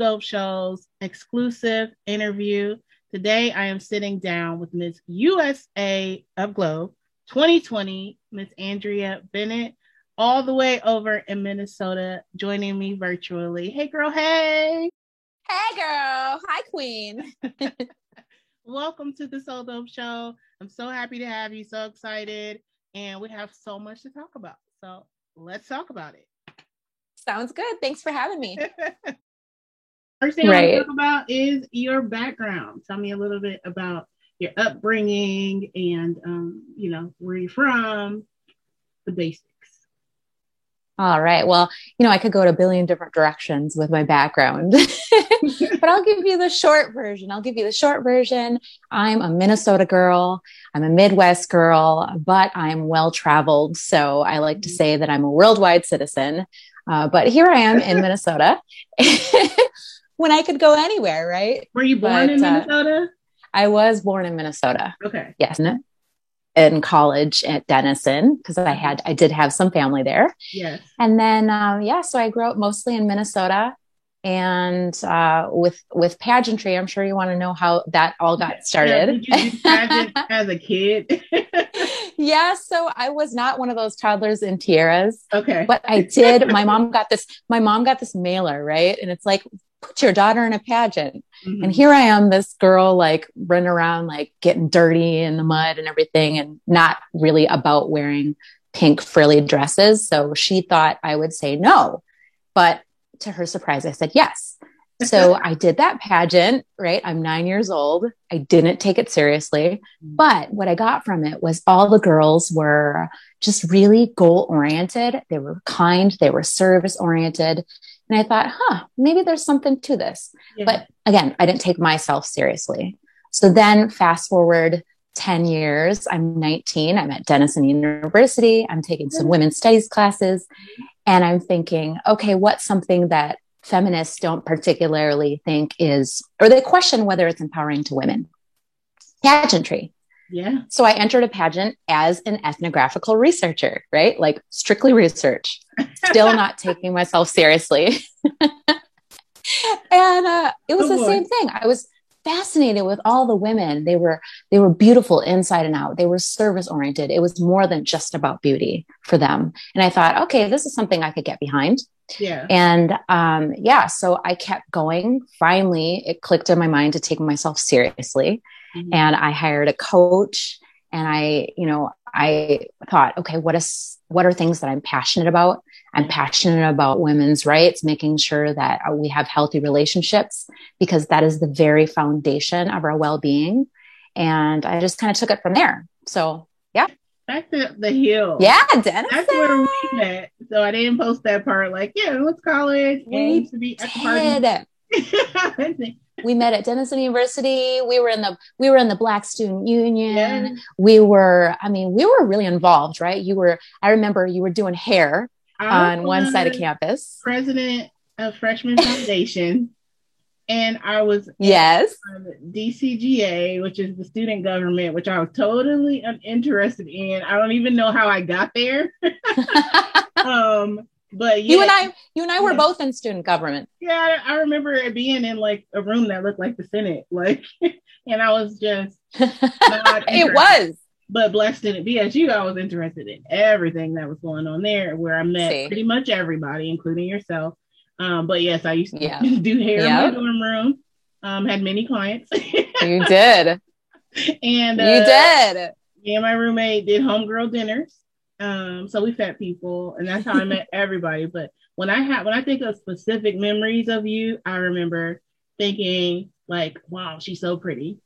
Dope Show's exclusive interview. Today, I am sitting down with Miss USA of Globe 2020, Miss Andrea Bennett, all the way over in Minnesota, joining me virtually. Hey, girl. Hey. Hey, girl. Hi, Queen. Welcome to the So Dope Show. I'm so happy to have you. So excited. And we have so much to talk about. So let's talk about it. Sounds good. Thanks for having me. First thing right. I want to talk about is your background. Tell me a little bit about your upbringing and, um, you know, where you're from, the basics. All right. Well, you know, I could go to a billion different directions with my background, but I'll give you the short version. I'll give you the short version. I'm a Minnesota girl. I'm a Midwest girl, but I'm well traveled. So I like to say that I'm a worldwide citizen. Uh, but here I am in Minnesota when I could go anywhere, right? Were you born but, in uh, Minnesota? Uh, I was born in Minnesota. Okay. Yes. In college at Denison because I had I did have some family there. Yes. And then um, yeah, so I grew up mostly in Minnesota and uh, with with pageantry. I'm sure you want to know how that all got started. Yeah, did you do pageant as a kid? yeah, so I was not one of those toddlers in tiaras. Okay. But I did. My mom got this. My mom got this mailer, right? And it's like put your daughter in a pageant. Mm-hmm. And here I am, this girl, like running around, like getting dirty in the mud and everything, and not really about wearing pink frilly dresses. So she thought I would say no. But to her surprise, I said yes. So I did that pageant, right? I'm nine years old. I didn't take it seriously. Mm-hmm. But what I got from it was all the girls were just really goal oriented. They were kind, they were service oriented. And I thought, huh, maybe there's something to this. Yeah. But again, I didn't take myself seriously. So then fast forward 10 years, I'm 19. I'm at Denison University. I'm taking some mm-hmm. women's studies classes. Mm-hmm. And I'm thinking, okay, what's something that feminists don't particularly think is, or they question whether it's empowering to women? Pageantry. Yeah. So I entered a pageant as an ethnographical researcher, right? Like strictly research, still not taking myself seriously. and uh, it was oh, the same thing. I was fascinated with all the women. They were they were beautiful inside and out. They were service oriented. It was more than just about beauty for them. And I thought, okay, this is something I could get behind. Yeah. And um, yeah, so I kept going. Finally, it clicked in my mind to take myself seriously. Mm-hmm. And I hired a coach and I, you know, I thought, okay, what is, what are things that I'm passionate about? I'm passionate about women's rights, making sure that we have healthy relationships because that is the very foundation of our well-being. And I just kind of took it from there. So yeah. Back to the hill. Yeah, Denison. That's where we met. So I didn't post that part like, yeah, what's college? We need to be at the party. we met at Denison University. We were in the we were in the Black Student Union. Yeah. We were, I mean, we were really involved, right? You were, I remember you were doing hair on one side of campus. President of Freshman Foundation. and I was yes DCGA, which is the student government, which I was totally uninterested in. I don't even know how I got there. um, but yeah. you and I, you and I were yeah. both in student government. Yeah, I, remember being in like a room that looked like the Senate, like, and I was just it was. But Black Student BSU, I was interested in everything that was going on there, where I met See. pretty much everybody, including yourself. Um, but yes, I used to yeah. do hair yep. in my dorm room. Um, had many clients. you did. And uh, you did. Me and my roommate did homegirl dinners. Um, so we fed people, and that's how I met everybody. But when I have when I think of specific memories of you, I remember thinking like, "Wow, she's so pretty."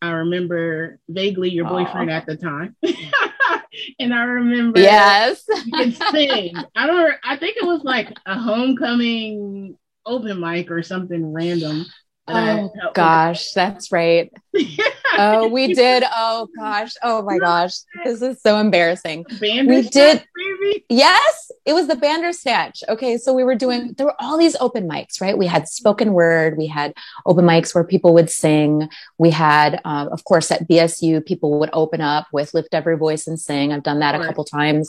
I remember vaguely your boyfriend Aww. at the time, and I remember yes, you can sing. I don't. I think it was like a homecoming open mic or something random. Oh gosh, that's right. oh, we did. Oh gosh. Oh my gosh. This is so embarrassing. we did. Baby. Yes, it was the Bandersnatch. Okay, so we were doing. There were all these open mics, right? We had spoken word. We had open mics where people would sing. We had, uh, of course, at BSU, people would open up with "Lift Every Voice and Sing." I've done that a couple times.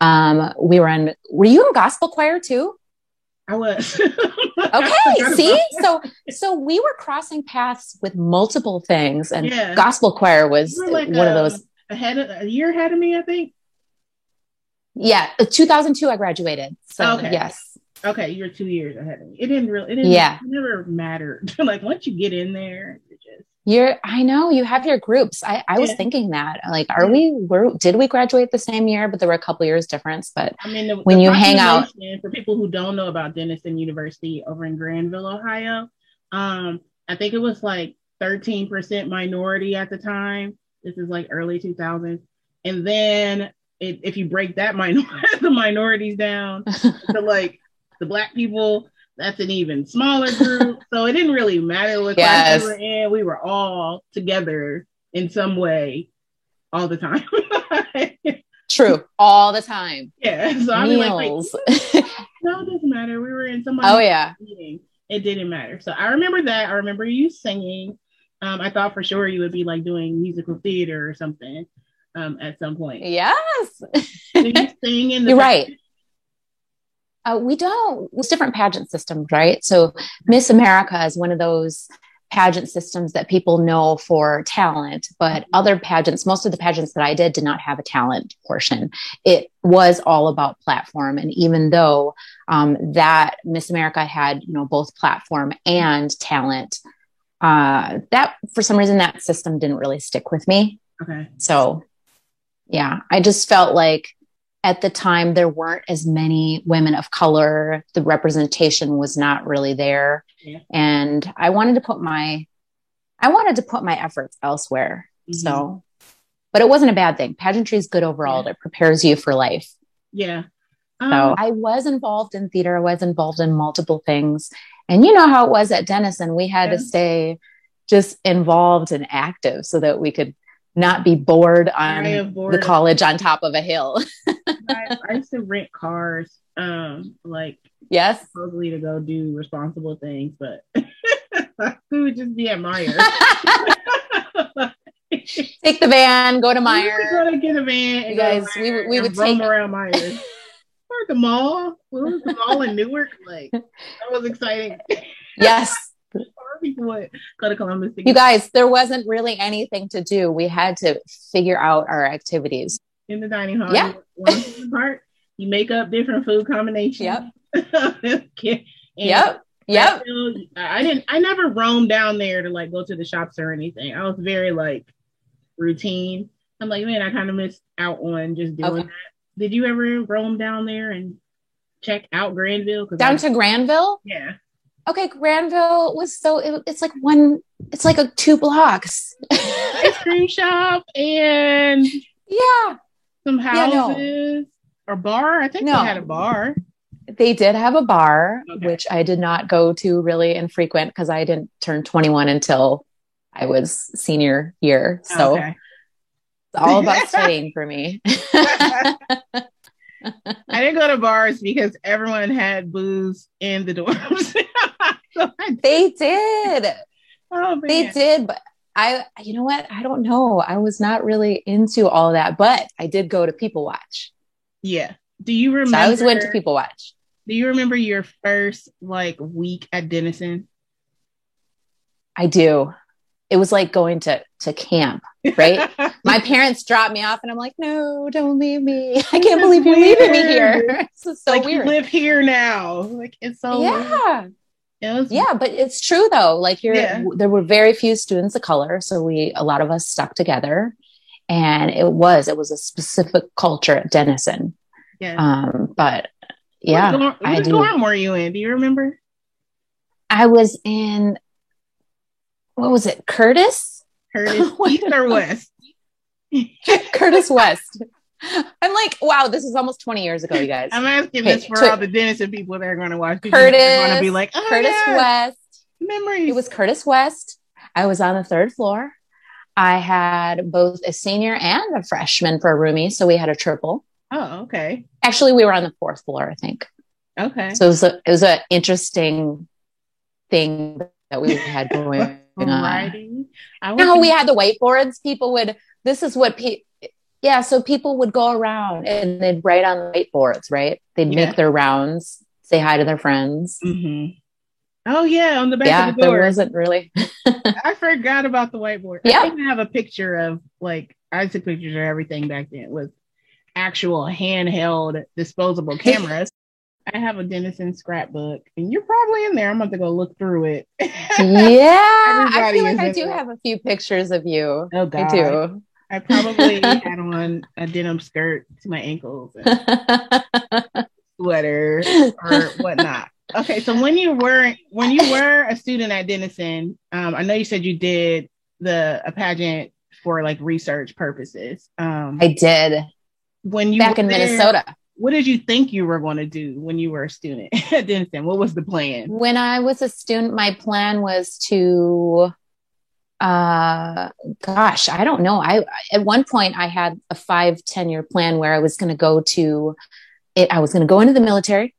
Um, we were in. Were you in gospel choir too? I was. okay, see, so so we were crossing paths with multiple things, and yeah. gospel choir was like one a, of those ahead of, a year ahead of me, I think. Yeah, uh, 2002, I graduated. So okay. yes. Okay, you're two years ahead of me. It didn't really. It didn't. Yeah. It never mattered. like once you get in there, you're, I know you have your groups. I, I was thinking that, like, are we, were, did we graduate the same year? But there were a couple years difference. But I mean, the, when the you hang out, for people who don't know about Denison University over in Granville, Ohio, um, I think it was like 13% minority at the time. This is like early 2000s. And then it, if you break that minor- the minorities down to like the black people, that's an even smaller group. so it didn't really matter what yes. class we were in. We were all together in some way all the time. True, all the time. Yeah. So I mean, like, no, it doesn't matter. We were in some. Oh yeah. Meeting. It didn't matter. So I remember that. I remember you singing. Um, I thought for sure you would be like doing musical theater or something um, at some point. Yes. Did you sing in the You're right. Uh, we don't. It's different pageant systems, right? So Miss America is one of those pageant systems that people know for talent, but other pageants, most of the pageants that I did did not have a talent portion. It was all about platform. And even though um, that Miss America had, you know, both platform and talent, uh, that for some reason that system didn't really stick with me. Okay. So yeah, I just felt like at the time there weren't as many women of color the representation was not really there yeah. and i wanted to put my i wanted to put my efforts elsewhere mm-hmm. so but it wasn't a bad thing pageantry is good overall yeah. it prepares you for life yeah um, so i was involved in theater i was involved in multiple things and you know how it was at denison we had yeah. to stay just involved and active so that we could not be bored on bored. the college on top of a hill. I, I, used to rent cars, um, like yes, supposedly to go do responsible things, but we would just be at Meijer. take the van, go to Meijer. We go to get a van, you guys. we we would roam take... around Meijer. or the mall. What was the mall in Newark? Like that was exciting. Yes people would go to Columbus. You guys, there wasn't really anything to do. We had to figure out our activities in the dining hall. Yeah, part you make up different food combinations. Yep. yep. Yep. I didn't. I never roamed down there to like go to the shops or anything. I was very like routine. I'm like, man, I kind of missed out on just doing okay. that. Did you ever roam down there and check out Granville? Down I, to Granville? Yeah okay, Granville was so it, it's like one, it's like a two blocks. Ice cream shop and yeah, some houses yeah, no. or bar. I think no. they had a bar. They did have a bar, okay. which I did not go to really infrequent because I didn't turn 21 until I was senior year. So okay. it's all about studying for me. I didn't go to bars because everyone had booze in the dorms. so they did. Oh, they did, but I, you know what? I don't know. I was not really into all that, but I did go to People Watch. Yeah. Do you remember? So I always went to People Watch. Do you remember your first like week at Denison? I do it was like going to to camp, right? My parents dropped me off, and I'm like, no, don't leave me. I can't believe you're leaving me here. This is so like weird. You live here now. Like it's so yeah. Was- yeah, but it's true though. Like you're, yeah. there were very few students of color, so we a lot of us stuck together, and it was it was a specific culture at Denison. Yeah. Um, but yeah, what dorm, what dorm were you in? Do you remember? I was in what was it, Curtis? Curtis East or West? Curtis West. I'm like, wow, this is almost 20 years ago, you guys. I'm asking okay, this for all the Denison people that are going to watch. Curtis, going to be like, oh, Curtis yeah. West. Memories. It was Curtis West. I was on the third floor. I had both a senior and a freshman for a roomie, so we had a triple. Oh, okay. Actually, we were on the fourth floor, I think. Okay. So it was a, it was an interesting thing that we had going writing. I no, we had the whiteboards. People would. This is what people. Yeah, so people would go around and they'd write on whiteboards, right? They'd yeah. make their rounds. say hi to their friends. Mm-hmm. Oh yeah, on the back yeah, of the door. there wasn't really. I forgot about the whiteboard. Yeah. I even have a picture of like I took pictures of everything back then with actual handheld disposable cameras. I have a Denison scrapbook, and you're probably in there. I'm about to go look through it. yeah, I feel like I do it. have a few pictures of you. Oh I do. I probably had on a denim skirt to my ankles and sweater or whatnot. Okay, so when you were when you were a student at Denison, um, I know you said you did the a pageant for like research purposes. Um, I did when you back in there, Minnesota. what did you think you were going to do when you were a student at Denison? What was the plan? When I was a student, my plan was to, uh, gosh, I don't know. I at one point I had a five ten year plan where I was going to go to it. I was going to go into the military.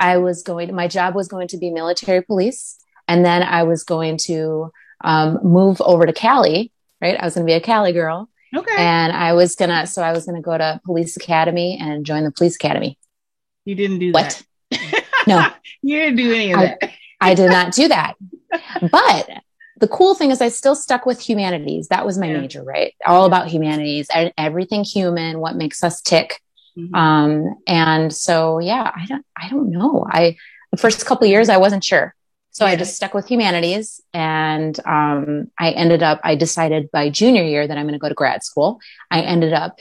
I was going to, my job was going to be military police. And then I was going to um, move over to Cali, right? I was going to be a Cali girl. Okay, And I was going to, so I was going to go to police academy and join the police academy. you didn't do What? that. No. you didn't do any of I- that. I did not do that. But the cool thing is I still stuck with humanities. That was my Yeah. major, right? All about humanities and everything human, what makes us tick. Mhm. Um, and so, yeah, I don't, I don't know. I, the first couple of years, I wasn't sure. So I just stuck with humanities and, um, I ended up, I decided by junior year that I'm going to go to grad school. I ended up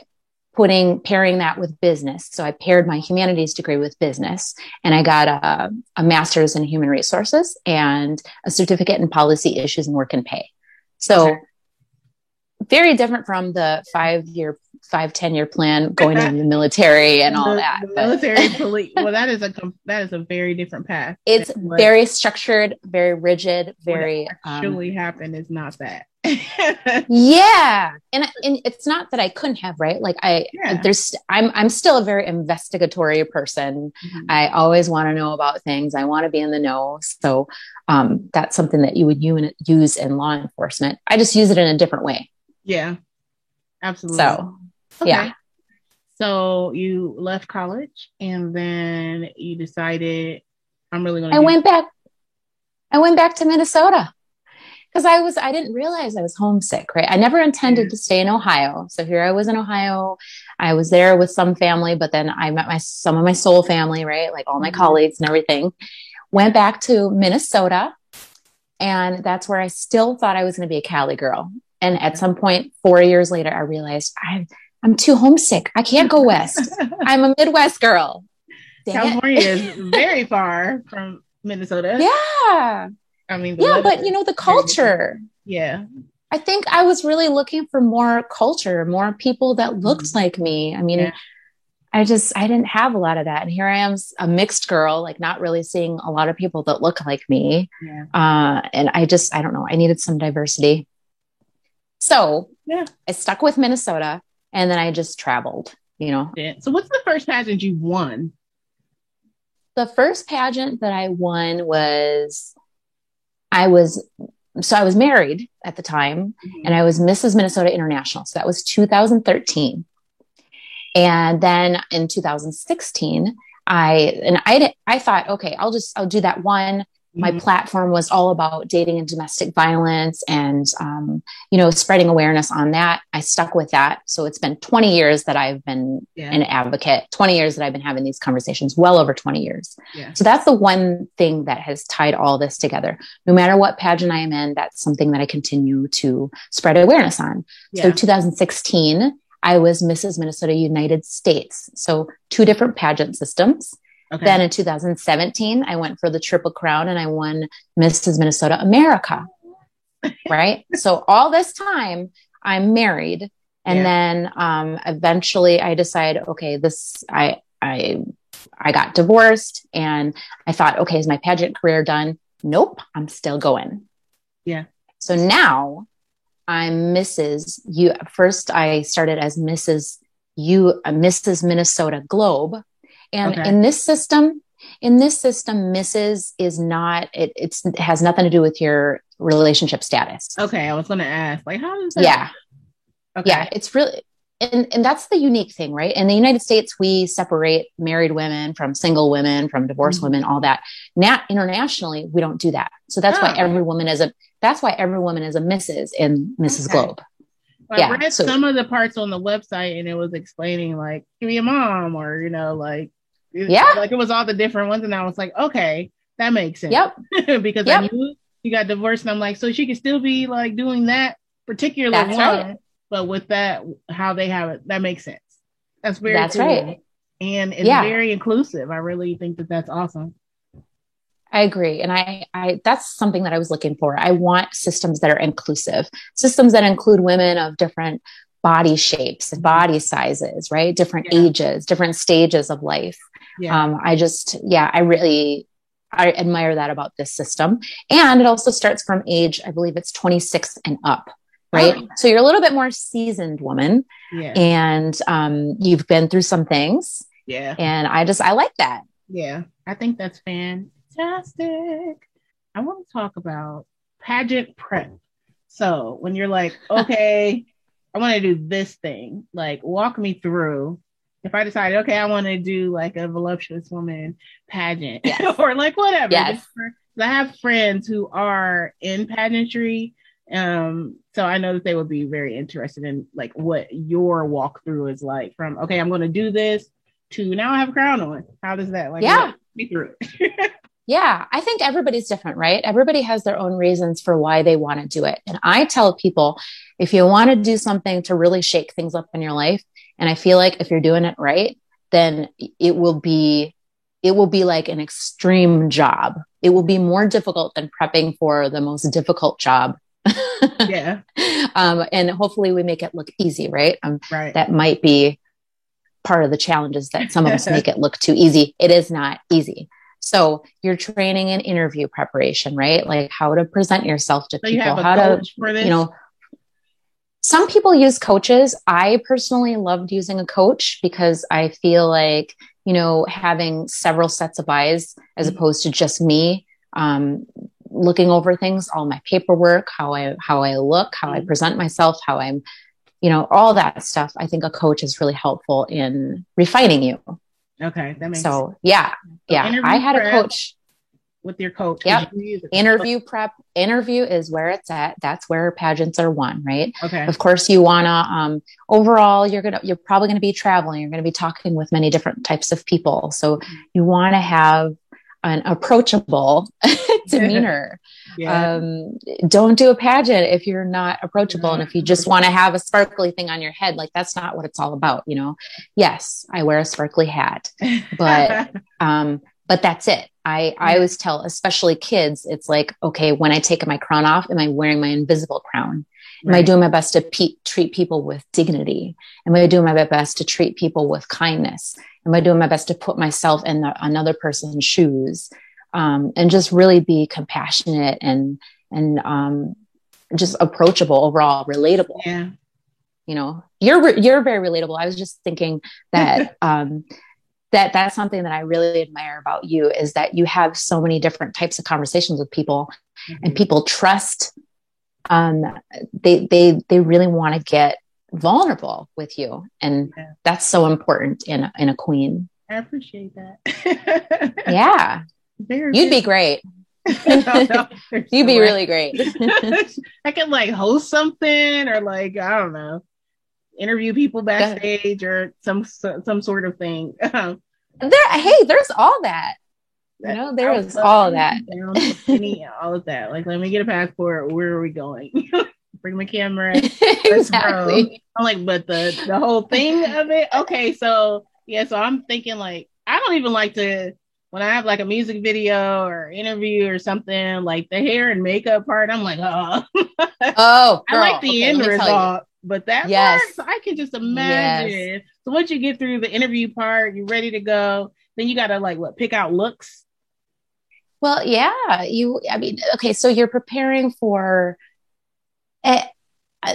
putting, pairing that with business. So I paired my humanities degree with business and I got a, a master's in human resources and a certificate in policy issues and work and pay. So Okay. very different from the five year, five, 10 year plan going into the military and all the, that. the military police. Well, that is a that is a very different path. it's very structured, very rigid, very um, actually happened is not that. yeah. And and it's not that I couldn't have, right? Like I Yeah. there's I'm I'm still a very investigatory person. Mhm. I always want to know about things. I want to be in the know. So um that's something that you would use in law enforcement. I just use it in a different way. yeah, absolutely. So yeah. So you left college and then you decided I'm really going to. I went back I went back to Minnesota. Because I was I didn't realize I was homesick, right? I never intended to stay in Ohio. So here I was in Ohio. I was there with some family, but then I met my some of my soul family, right? Like all my Mhm. colleagues and everything. Went back to Minnesota. And that's where I still thought I was going to be a Cali girl. And at some point, four years later, I realized I'm I'm too homesick. I can't go west. I'm a Midwest girl. Dang. California is very far from Minnesota. Yeah. I mean, Yeah, but you know, the is very different. culture. Yeah, I think I was really looking for more culture, more people that looked Mhm. like me. I mean, Yeah. I just I didn't have a lot of that, and here I am, a mixed girl, like not really seeing a lot of people that look like me. yeah, Uh, and I just I don't know, I needed some diversity. So Yeah. I stuck with Minnesota, and then I just traveled. You know, yeah. So, what's the first pageant you won? the first pageant that I won was I was so I was married at the time mm-hmm. and I was Mrs. Minnesota International. So that was 2013. And then in 2016, I and I I thought, okay, I'll just I'll do that one. My Mhm. platform was all about dating and domestic violence, and um, you know, spreading awareness on that. I stuck with that. So it's been 20 years that I've been yeah, an advocate. 20 years that I've been having these conversations. Well over 20 years. yeah, So that's the one thing that has tied all this together. No matter what pageant I am in, that's something that I continue to spread awareness on. So 2016, I was Mrs. Minnesota United States. So two different pageant systems. Okay. Then in 2017, I went for the Triple Crown and I won Mrs. Minnesota America. right. So all this time, I'm married. And Yeah. then um, eventually I decide, okay, this, I, I, I got divorced and I thought, okay, is my pageant career done? Nope, I'm still going. Yeah. So now I'm Mrs. You first I started as Mrs. You uh, Mrs. Minnesota Globe. And Okay. in this system, in this system, Mrs. is not it, it's it has nothing to do with your relationship status. okay, I was going to ask, like, how does that? Yeah. Okay. Yeah. It's really and, and that's the unique thing, right? In the United States, we separate married women from single women, from divorced mm-hmm. women, all that. Not internationally, we don't do that. So that's oh. why every woman is a that's why every woman is a Mrs. in Mrs. Okay. Globe. I yeah, read so, some of the parts on the website and it was explaining like give me a mom or you know like yeah like it was all the different ones and I was like okay that makes sense yep because yep. I knew you got divorced and I'm like so she could still be like doing that particular That's one right. but with that how they have it that makes sense that's very that's cool. right and it's yeah. very inclusive I really think that that's awesome I agree. And I, I, that's something that I was looking for. I want systems that are inclusive, systems that include women of different body shapes and body sizes, right? Different yeah. ages, different stages of life. Yeah. Um, I just, yeah, I really, I admire that about this system. And it also starts from age, I believe it's 26 and up. Right. Oh. So you're a little bit more seasoned woman yeah. and, um, you've been through some things. Yeah. And I just, I like that. Yeah. I think that's fantastic. I want to talk about pageant prep. So when you're like, okay, I want to do this thing, like walk me through. If I decide, okay, I want to do like a voluptuous woman pageant yes. or like whatever. Yes. I have friends who are in pageantry. Um, so I know that they would be very interested in like what your walkthrough is like from, okay, I'm going to do this to now I have a crown on. How does that like yeah. me through Yeah, I think everybody's different, right? Everybody has their own reasons for why they want to do it. And I tell people if you want to do something to really shake things up in your life, and I feel like if you're doing it right, then it will be it will be like an extreme job. It will be more difficult than prepping for the most difficult job. yeah. Um, and hopefully we make it look easy, right? Um, right. That might be part of the challenges that some of us make it look too easy. It is not easy. So you're training in interview preparation, right? Like how to present yourself to so people, how to, you know, some people use coaches. I personally loved using a coach because I feel like, you know, having several sets of eyes as mm-hmm. opposed to just me, um, looking over things, all my paperwork, how I, how I look, how mm-hmm. I present myself, how I'm, you know, all that stuff. I think a coach is really helpful in refining you. Okay, that makes so sense. yeah, so yeah. I had a coach with your coach. Yep. Interview prep. Interview is where it's at. That's where pageants are won, right? Okay. Of course, you wanna. Um, overall, you're gonna. You're probably gonna be traveling. You're gonna be talking with many different types of people. So mm-hmm. you want to have an approachable demeanor. yeah. um, don't do a pageant if you're not approachable. And if you just want to have a sparkly thing on your head, like that's not what it's all about, you know? Yes, I wear a sparkly hat, but, um, but that's it. I, I always tell, especially kids, it's like, okay, when I take my crown off, am I wearing my invisible crown? Am right. I doing my best to pe- treat people with dignity? Am I doing my best to treat people with kindness? Am I doing my best to put myself in the, another person's shoes? Um, and just really be compassionate and, and, um, just approachable overall, relatable. Yeah. You know, you're, you're very relatable. I was just thinking that, um, that that's something that I really admire about you is that you have so many different types of conversations with people mm-hmm. and people trust um, they they they really want to get vulnerable with you, and yeah. that's so important in a, in a queen. I appreciate that. yeah, Very you'd good. be great. no, no, you'd be really great. I could like host something or like I don't know, interview people backstage or some some sort of thing. there, hey, there's all that. You know, there is all that. Any, all of that. Like, let me get a passport. Where are we going? Bring my camera. exactly. I'm like, but the the whole thing of it. Okay, so yeah, so I'm thinking like I don't even like to when I have like a music video or interview or something like the hair and makeup part. I'm like, oh, oh, I like the okay, end result. But that yes. part, I can just imagine. Yes. So once you get through the interview part, you're ready to go. Then you gotta like what pick out looks well, yeah, you, I mean, okay, so you're preparing for uh,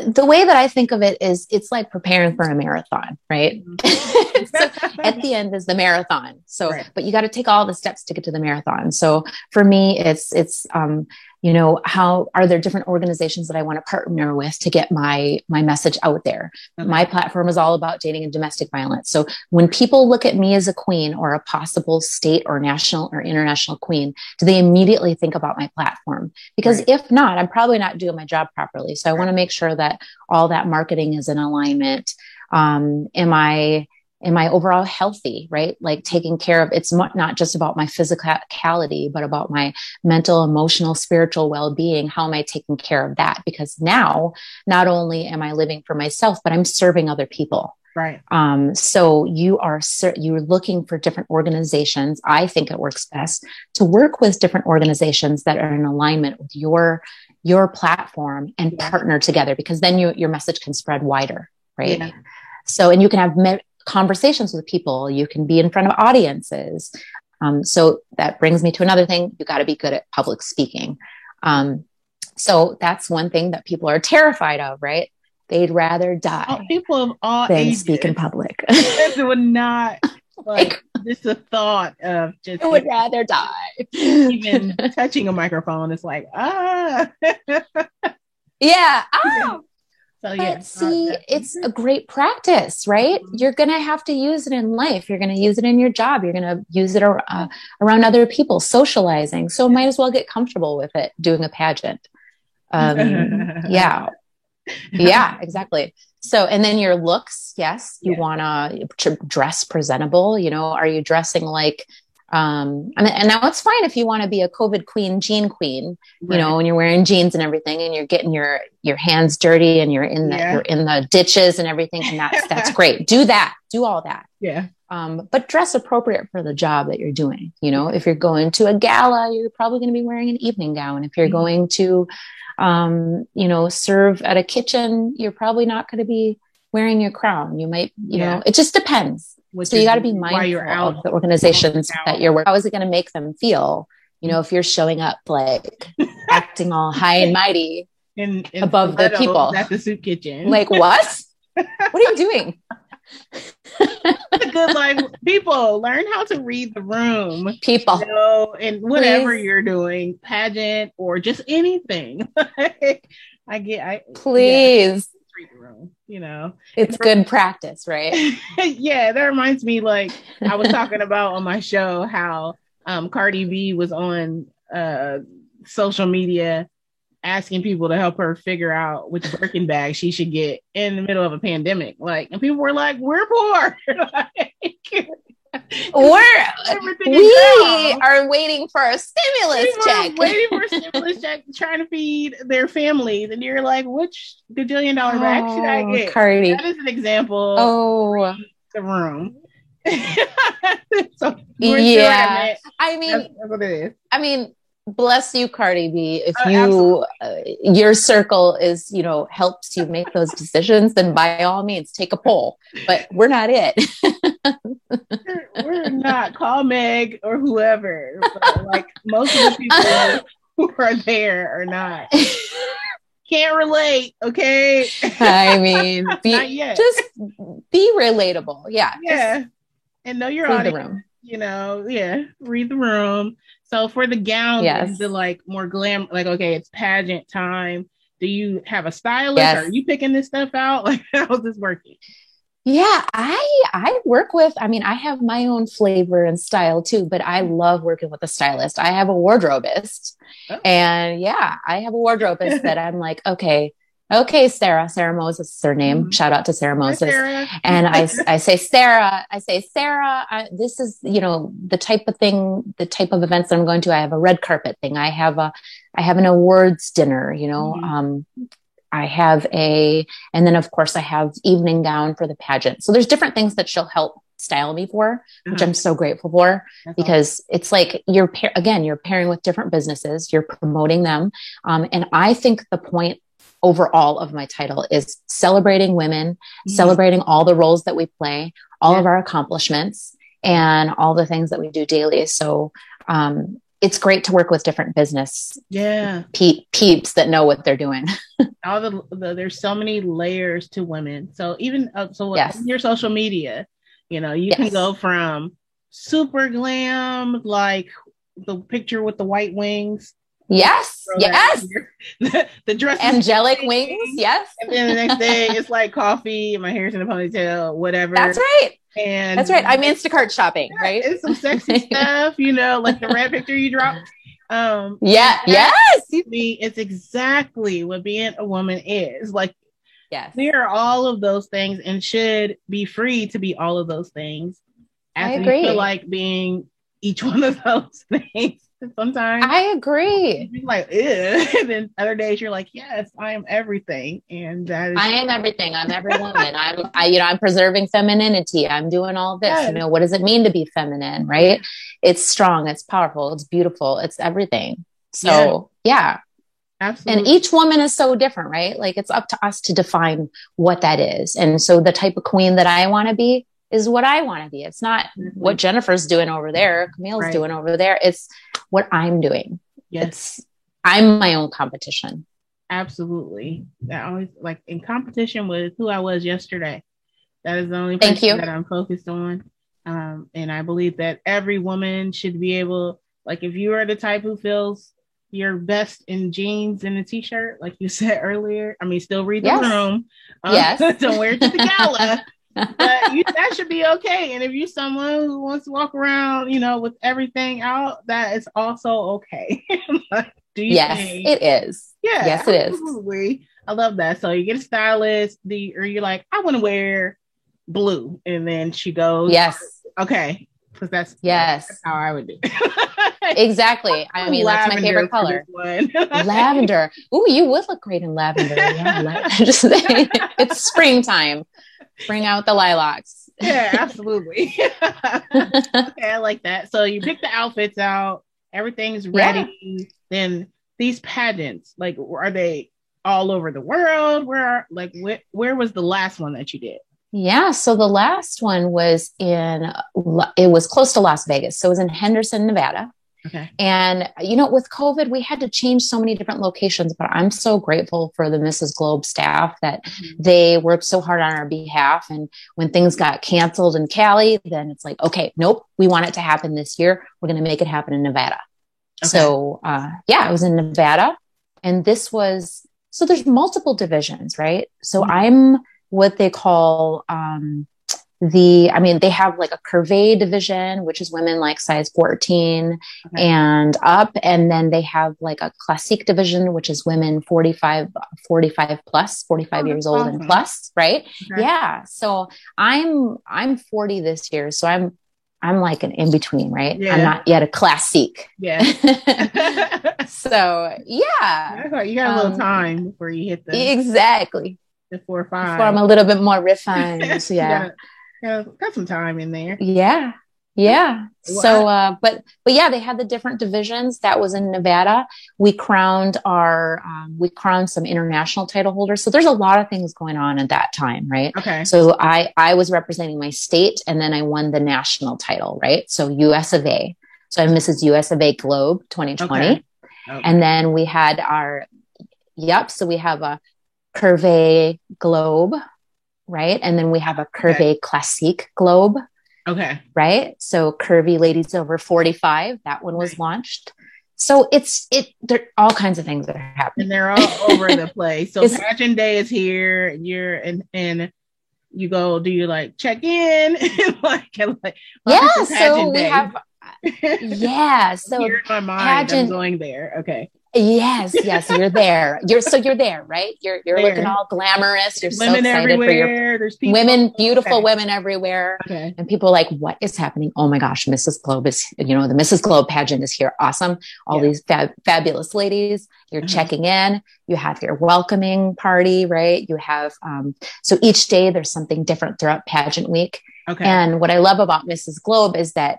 the way that I think of it is it's like preparing for a marathon, right? Mm-hmm. so at the end is the marathon. So, right. but you got to take all the steps to get to the marathon. So for me, it's, it's, um, you know how are there different organizations that i want to partner with to get my my message out there okay. my platform is all about dating and domestic violence so when people look at me as a queen or a possible state or national or international queen do they immediately think about my platform because right. if not i'm probably not doing my job properly so i right. want to make sure that all that marketing is in alignment um, am i am I overall healthy, right? Like taking care of it's not just about my physicality, but about my mental, emotional, spiritual well being. How am I taking care of that? Because now, not only am I living for myself, but I'm serving other people. Right. Um, so you are you're looking for different organizations. I think it works best to work with different organizations that are in alignment with your your platform and yeah. partner together because then you, your message can spread wider, right? Yeah. So, and you can have conversations with people. You can be in front of audiences. Um, so that brings me to another thing. You got to be good at public speaking. Um, so that's one thing that people are terrified of, right? They'd rather die. Oh, people of all than ages. speak in public. it would not like just the thought of just I would rather die. Even touching a microphone is like ah. yeah. Oh, so but yeah, see, uh, it's a great practice, right? Mm-hmm. You're going to have to use it in life. You're going to use it in your job. You're going to use it uh, around other people, socializing. So might as well get comfortable with it doing a pageant. Um, yeah. Yeah, exactly. So, and then your looks, yes, you yeah. want to dress presentable. You know, are you dressing like um, and, and now it's fine if you want to be a COVID queen, jean queen, you right. know, when you're wearing jeans and everything and you're getting your, your hands dirty and you're in the, yeah. you're in the ditches and everything. And that's, that's great. Do that, do all that. Yeah. Um, but dress appropriate for the job that you're doing. You know, if you're going to a gala, you're probably going to be wearing an evening gown. If you're mm-hmm. going to, um, you know, serve at a kitchen, you're probably not going to be wearing your crown. You might, you yeah. know, it just depends. Which so you got to be mindful of the organizations that you're working. How is it going to make them feel? You know, if you're showing up like acting all high and mighty in, in above the people at the soup kitchen, like what? what are you doing? good like people learn how to read the room people you know and whatever please. you're doing pageant or just anything i get i please room you know it's good practice right yeah that reminds me like i was talking about on my show how um, cardi b was on uh, social media asking people to help her figure out which Birkin bag she should get in the middle of a pandemic. Like, and people were like, "We're poor." like, we're we are waiting for a stimulus People check. waiting for a stimulus check, trying to feed their families, and you're like, which gajillion dollar bag should I oh, get? Cardi. That is an example. Oh, the room. so yeah, I mean, that's, that's what it is. I mean, bless you cardi b if oh, you uh, your circle is you know helps you make those decisions then by all means take a poll but we're not it we're, not call meg or whoever like most of the people who are there are not can't relate okay i mean be, just be relatable yeah yeah and know your audience you know yeah read the room so for the gowns, yes. the like more glam, like okay, it's pageant time. Do you have a stylist? Yes. Are you picking this stuff out? Like how's this working? Yeah, I I work with. I mean, I have my own flavor and style too, but I love working with a stylist. I have a wardrobeist, oh. and yeah, I have a wardrobeist that I'm like, okay, okay, Sarah, Sarah Moses is her name. Mm-hmm. Shout out to Sarah Moses. Sarah. and I, I say, Sarah, I say, Sarah, I, this is, you know, the type of thing, the type of events that I'm going to. I have a red carpet thing. I have a, I have an awards dinner, you know, mm-hmm. um, I have a, and then of course I have evening gown for the pageant. So there's different things that she'll help style me for, which I'm mm-hmm. so grateful for That's because awesome. it's like you're, again, you're pairing with different businesses, you're promoting them. Um, and I think the point overall of my title is celebrating women, mm-hmm. celebrating all the roles that we play, all yeah. of our accomplishments, and all the things that we do daily. So um, it's great to work with different business yeah pe- peeps that know what they're doing. all the, the, there's so many layers to women. So even uh, so yes. your social media, you know, you yes. can go from super glam like the picture with the white wings Yes, yes. the, the dress, angelic wings. Yes. And then the next day, it's like coffee. My hair's in a ponytail, whatever. That's right. And that's right. I'm Instacart shopping, yeah, right? It's some sexy stuff, you know, like the red picture you dropped. Um, yeah, yes. Me, it's exactly what being a woman is. Like, yes, we are all of those things and should be free to be all of those things. I agree. feel like being each one of those things. Sometimes I agree. You're like, and then other days you're like, yes, I am everything, and that is. I am everything. I'm every woman. I'm, I, you know, I'm preserving femininity. I'm doing all this. Yes. You know, what does it mean to be feminine? Right? It's strong. It's powerful. It's beautiful. It's everything. So yeah. yeah. Absolutely. And each woman is so different, right? Like it's up to us to define what that is. And so the type of queen that I want to be is what I want to be. It's not mm-hmm. what Jennifer's doing over there, Camille's right. doing over there. It's what I'm doing. Yes. It's, I'm my own competition. Absolutely. That always like in competition with who I was yesterday. That is the only Thank you. that I'm focused on. Um, and I believe that every woman should be able, like, if you are the type who feels your best in jeans and a t-shirt, like you said earlier. I mean, still read the yes. room. Um, yes. don't wear it to the gala. but you, that should be okay. And if you're someone who wants to walk around, you know, with everything out, that is also okay. Do you yes, think? it is. Yeah, yes, it absolutely. is. I love that. So you get a stylist, the or you're like, I want to wear blue, and then she goes, Yes, okay, because that's yes, that's how I would do. exactly. I mean, that's my favorite color. lavender. Ooh, you would look great in lavender. Yeah, just it's springtime. Bring out the lilacs. yeah, absolutely. okay, I like that. So you pick the outfits out, everything's ready. Yeah. Then these pageants, like, are they all over the world? Where, are, like, wh- where was the last one that you did? Yeah, so the last one was in uh, it was close to Las Vegas. So it was in Henderson, Nevada. Okay. And, you know, with COVID, we had to change so many different locations, but I'm so grateful for the Mrs. Globe staff that mm-hmm. they worked so hard on our behalf. And when things got canceled in Cali, then it's like, okay, nope, we want it to happen this year. We're going to make it happen in Nevada. Okay. So, uh, yeah, I was in Nevada. And this was, so there's multiple divisions, right? So mm-hmm. I'm what they call, um, the i mean they have like a curvy division which is women like size 14 okay. and up. And then they have like a classique division which is women 45 45 plus 45 oh, years old awesome. and plus right? Okay. yeah. So i'm i'm 40 this year. So i'm i'm like an in between right yeah. i'm not yet a classique yeah. So yeah. You got a little um, time before you hit the exactly. the four or five before i'm a little bit more refined yeah. Yeah, got some time in there. Yeah. Yeah. So, uh, but, but yeah, they had the different divisions. That was in Nevada. We crowned our, um, we crowned some international title holders. So there's a lot of things going on at that time, right? Okay. So I, I was representing my state and then I won the national title, right? So US of A. So I'm Mrs. US of A Globe 2020. Okay. Okay. And then we had our, yep. So we have a Curve Globe right? And then we have a Curve okay. Classique Globe. Okay. Right. So curvy ladies over 45, that one was launched. So it's it there all kinds of things that are happening. And they're all over the place. So pageant day is here, and you're and and you go, do you like check in? like, like oh, yeah, so we day. have yeah. So here in my mind, pageant, I'm going there. Okay. Yes, yes, you're there. You're so you're there, right? You're you're there. looking all glamorous. You're women so excited everywhere. for your There's people. women, beautiful okay. women everywhere. Okay. And people like, what is happening? Oh my gosh, Mrs. Globe is, you know, the Mrs. Globe pageant is here. Awesome. All yeah. these fab- fabulous ladies. You're uh-huh. checking in. You have your welcoming party, right? You have um, so each day there's something different throughout pageant week. Okay. And what I love about Mrs. Globe is that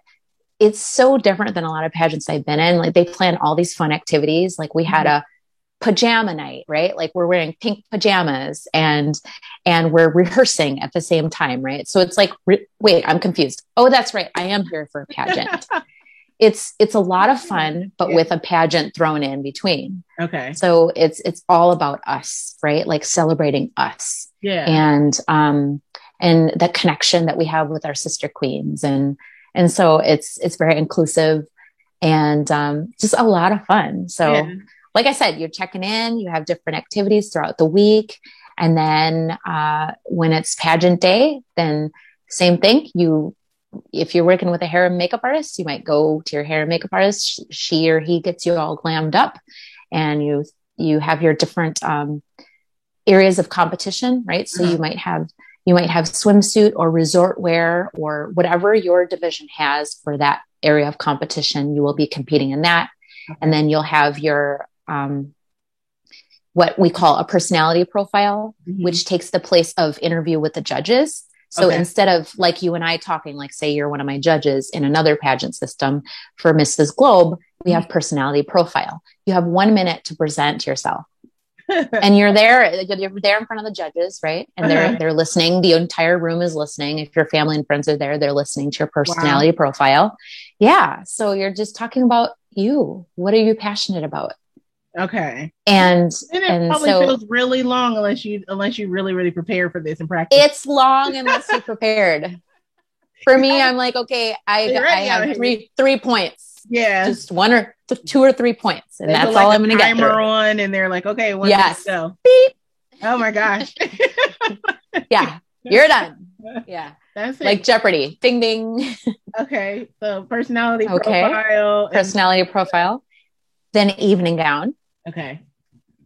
it's so different than a lot of pageants I've been in. Like they plan all these fun activities. Like we had mm-hmm. a pajama night, right? Like we're wearing pink pajamas and and we're rehearsing at the same time, right? So it's like re- wait, I'm confused. Oh, that's right. I am here for a pageant. it's it's a lot of fun, but yeah. with a pageant thrown in between. Okay. So it's it's all about us, right? Like celebrating us. Yeah. And um and the connection that we have with our sister queens and and so it's it's very inclusive and um, just a lot of fun. So, Yeah. like I said, you're checking in, you have different activities throughout the week. And then uh, when it's pageant day, then same thing. You, if you're working with a hair and makeup artist, you might go to your hair and makeup artist. She or he gets you all glammed up, and you you have your different um, areas of competition, right? So you Uh-huh. might have you might have swimsuit or resort wear or whatever your division has for that area of competition. You will be competing in that, and then you'll have your um, what we call a personality profile, Mhm. which takes the place of interview with the judges. So Okay. instead of like you and I talking, like say you're one of my judges in another pageant system for Mrs. Globe, we have personality profile. You have one minute to present yourself and you're there you're there in front of the judges right? And they're Uh-huh. they're listening. The entire room is listening. If your family and friends are there they're listening to your personality profile. Yeah. So you're just talking about you. What are you passionate about? Okay. and And it and probably so feels really long unless you unless you really really prepare for this and practice. it's long unless you're prepared. For me i'm like okay i i have three three points yeah. just one or th- two or three points and They that's like, all i'm gonna get timer on, and they're like, okay, one Yes. go. Beep. Oh my gosh, yeah you're done yeah that's it. like jeopardy ding ding okay, so personality Okay. profile. and- personality profile, then evening gown, okay,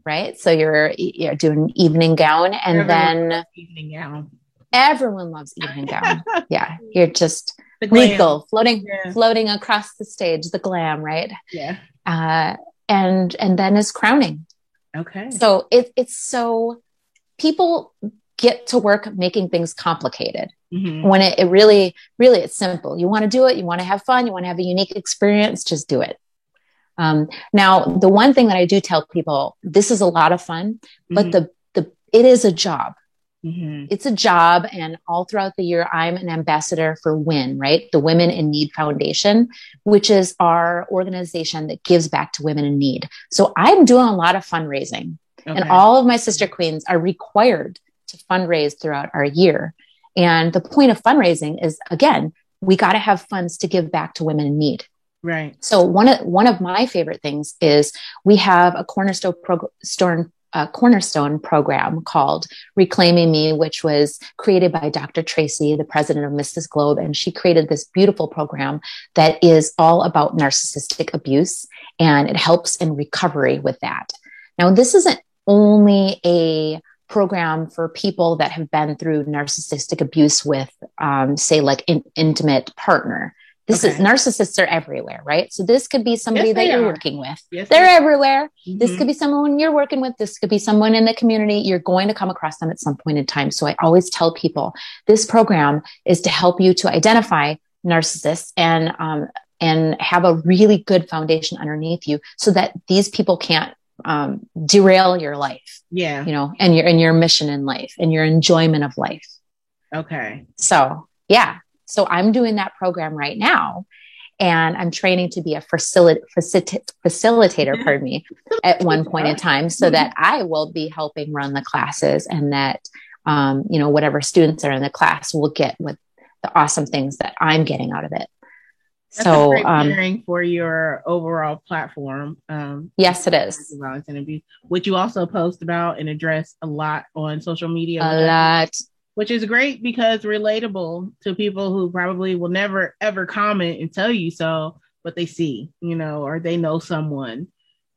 right? So you're you're doing evening gown, and Everyone then evening gown. everyone loves evening gown. yeah, you're just. Regal, floating Yeah. floating across the stage, the glam, right? Yeah. Uh, and and then is crowning. Okay. So it, it's so people get to work making things complicated Mhm. when it, it really really it's simple you want to do it you want to have fun you want to have a unique experience just do it um, now the one thing that i do tell people this is a lot of fun but Mhm. the the it is a job Mhm. it's a job and all throughout the year i'm an ambassador for win right the women in need foundation which is our organization that gives back to women in need so i'm doing a lot of fundraising and all of my sister queens are required to fundraise throughout our year. And the point of fundraising is again, we got to have funds to give back to women in need. right. So one of one of my favorite things is we have a cornerstone prog- uh, cornerstone program called Reclaiming Me, which was created by Dr. Tracy, the president of Mrs. Globe, and she created this beautiful program that is all about narcissistic abuse and it helps in recovery with that. Now, this isn't only a program for people that have been through narcissistic abuse with, um, say, like an intimate partner. This is narcissists are everywhere, right? So this could be somebody Yes, that you're are. working with. Yes. They're yes. everywhere. This Mhm. could be someone you're working with. This could be someone in the community. You're going to come across them at some point in time. So I always tell people this program is to help you to identify narcissists and um, and have a really good foundation underneath you, so that these people can't um, derail your life, Yeah. you know, and your and your mission in life and your enjoyment of life. Okay. So, yeah. So I'm doing that program right now. And I'm training to be a facilitator, facilitator, pardon me, at one point in time so that I will be helping run the classes and that, um, you know, whatever students are in the class will get what the awesome things that I'm getting out of it. That's so, um, for your overall platform. Um, yes, it is violence and which you also post about and address a lot on social media. a lot. Which is great because relatable to people who probably will never ever comment and tell you so, but they see, you know, or they know someone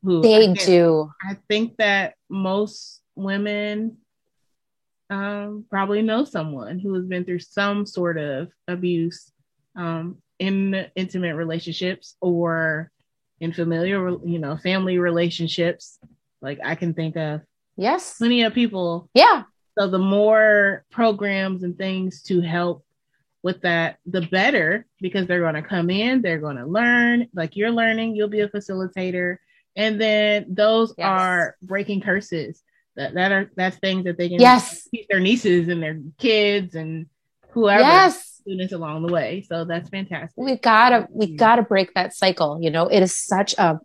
who They I do. I think that most women um, probably know someone who has been through some sort of abuse um, in intimate relationships or in familiar, you know, family relationships. Like I can think of Yes. plenty of people Yeah. So the more programs and things to help with that, the better because they're going to come in, they're going to learn. Like you're learning, you'll be a facilitator, and then those Yes. are breaking curses. That that are that's things that they can Yes. teach their nieces and their kids and whoever Yes. students along the way. So that's fantastic. we gotta we gotta break that cycle you know it is such a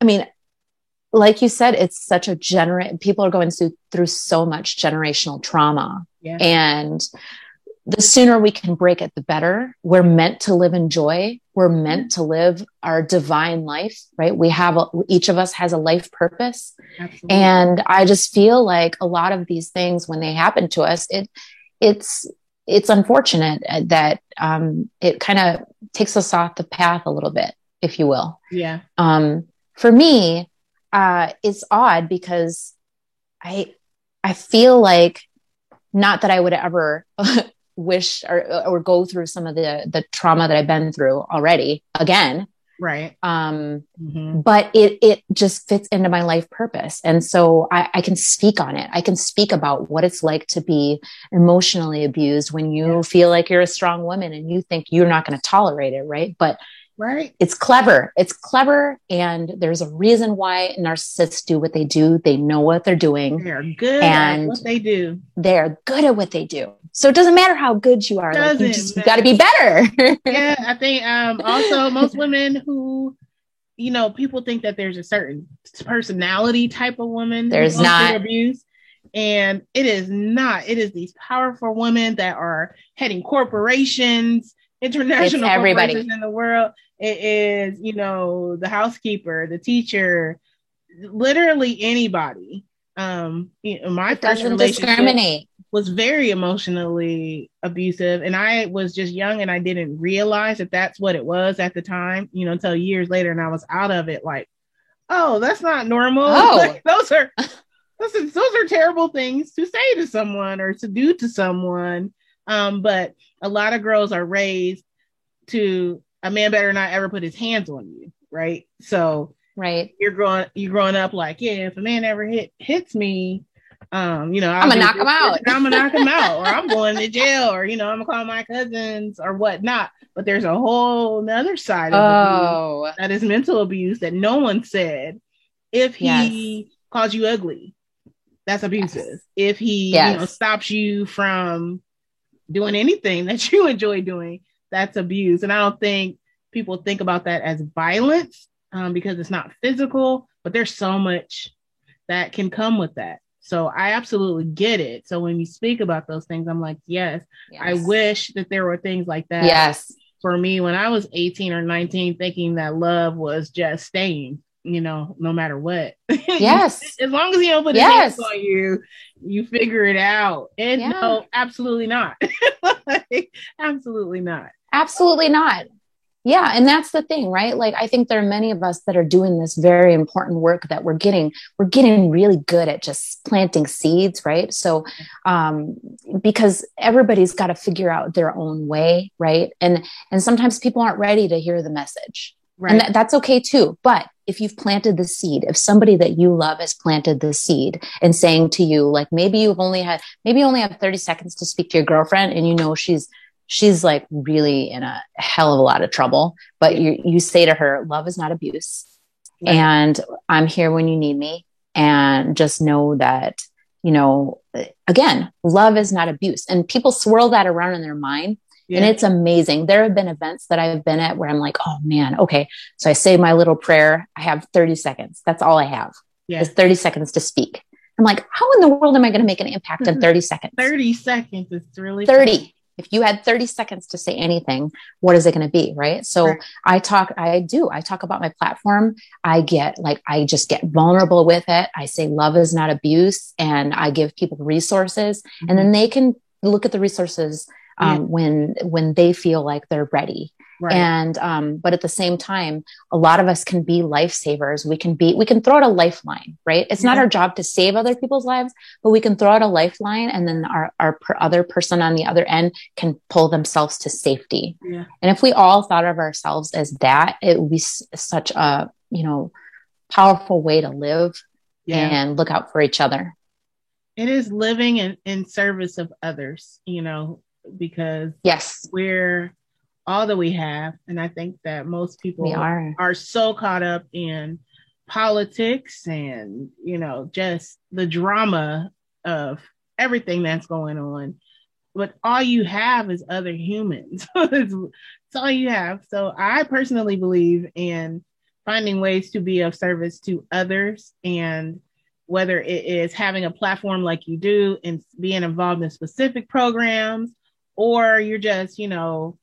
i mean like you said it's such a gener people are going through through so much generational trauma yeah. and the sooner we can break it, the better. We're meant to live in joy. We're meant to live our divine life, right? We have, a, each of us has a life purpose. Absolutely. And I just feel like a lot of these things, when they happen to us, it, it's, it's unfortunate that um, it kind of takes us off the path a little bit, if you will. Yeah. Um, for me, uh, it's odd because I, I feel like not that I would ever wish or, or go through some of the the trauma that I've been through already again. Right. Um, mm-hmm. but it it just fits into my life purpose. And so I, I can speak on it. I can speak about what it's like to be emotionally abused when you feel like you're a strong woman and you think you're not going to tolerate it, right? But Right. It's clever. It's clever. And there's a reason why narcissists do what they do. They know what they're doing. They're good and at what they do. They're good at what they do. So it doesn't matter how good you are. Like you just got to be better. yeah. I think um, also most women who, you know, people think that there's a certain personality type of woman. There's not. Abuse. And it is not. It is these powerful women that are heading corporations international everybody in the world. It is, you know, the housekeeper, the teacher, literally anybody. Um, you know, my it first relationship discriminate. was very emotionally abusive, and I was just young and I didn't realize that that's what it was at the time. You know, until years later, and I was out of it. Like, oh, that's not normal. Oh. Like, those are those are those are terrible things to say to someone or to do to someone. Um, but a lot of girls are raised to a man better not ever put his hands on you, right? So right, you're growing you're growing up like, yeah, if a man ever hit hits me, um, you know, I'm gonna knock him out. I'm gonna knock him out, or I'm going to jail, or you know, I'm gonna call my cousins or whatnot. But there's a whole other side of oh. that is mental abuse that no one said. If he yes. calls you ugly, that's abusive. Yes. If he yes. you know stops you from doing anything that you enjoy doing, that's abuse. And I don't think people think about that as violence um, because it's not physical, but there's so much that can come with that. So I absolutely get it. So when you speak about those things, I'm like, yes, yes. I wish that there were things like that. Yes. For me, when I was 18 or 19, thinking that love was just staying, you know, no matter what. Yes. as long as you don't put yes. hands on you, you figure it out. And yeah. no, absolutely not. absolutely not. Absolutely not. Yeah. And that's the thing, right? Like, I think there are many of us that are doing this very important work that we're getting, we're getting really good at just planting seeds, right? So, um, because everybody's got to figure out their own way, right? And, and sometimes people aren't ready to hear the message. Right. And th- that's okay too. But if you've planted the seed, if somebody that you love has planted the seed and saying to you, like maybe you've only had, maybe you only have 30 seconds to speak to your girlfriend and you know she's, she's like really in a hell of a lot of trouble, but you, you say to her, love is not abuse. Right. And I'm here when you need me. And just know that, you know, again, love is not abuse. And people swirl that around in their mind yeah. And it's amazing. There have been events that I've been at where I'm like, oh man, okay. So I say my little prayer. I have 30 seconds. That's all I have. Yeah. Is 30 seconds to speak. I'm like, how in the world am I going to make an impact in 30 seconds? 30 seconds is really 30. If you had 30 seconds to say anything, what is it going to be? Right. So right. I talk, I do, I talk about my platform. I get like, I just get vulnerable with it. I say love is not abuse and I give people resources mm-hmm. and then they can look at the resources um, yeah. when when they feel like they're ready. Right. And um, but at the same time, a lot of us can be lifesavers. We can be we can throw out a lifeline, right? It's yeah. not our job to save other people's lives, but we can throw out a lifeline, and then our our per other person on the other end can pull themselves to safety. Yeah. And if we all thought of ourselves as that, it would be s- such a you know powerful way to live yeah. and look out for each other. It is living in, in service of others, you know, because yes, we're all that we have, and I think that most people we are. are so caught up in politics and you know just the drama of everything that's going on. But all you have is other humans. It's, it's all you have. So i personally believe in finding ways to be of service to others and whether it is having a platform like you do and being involved in specific programs or you're just, you know,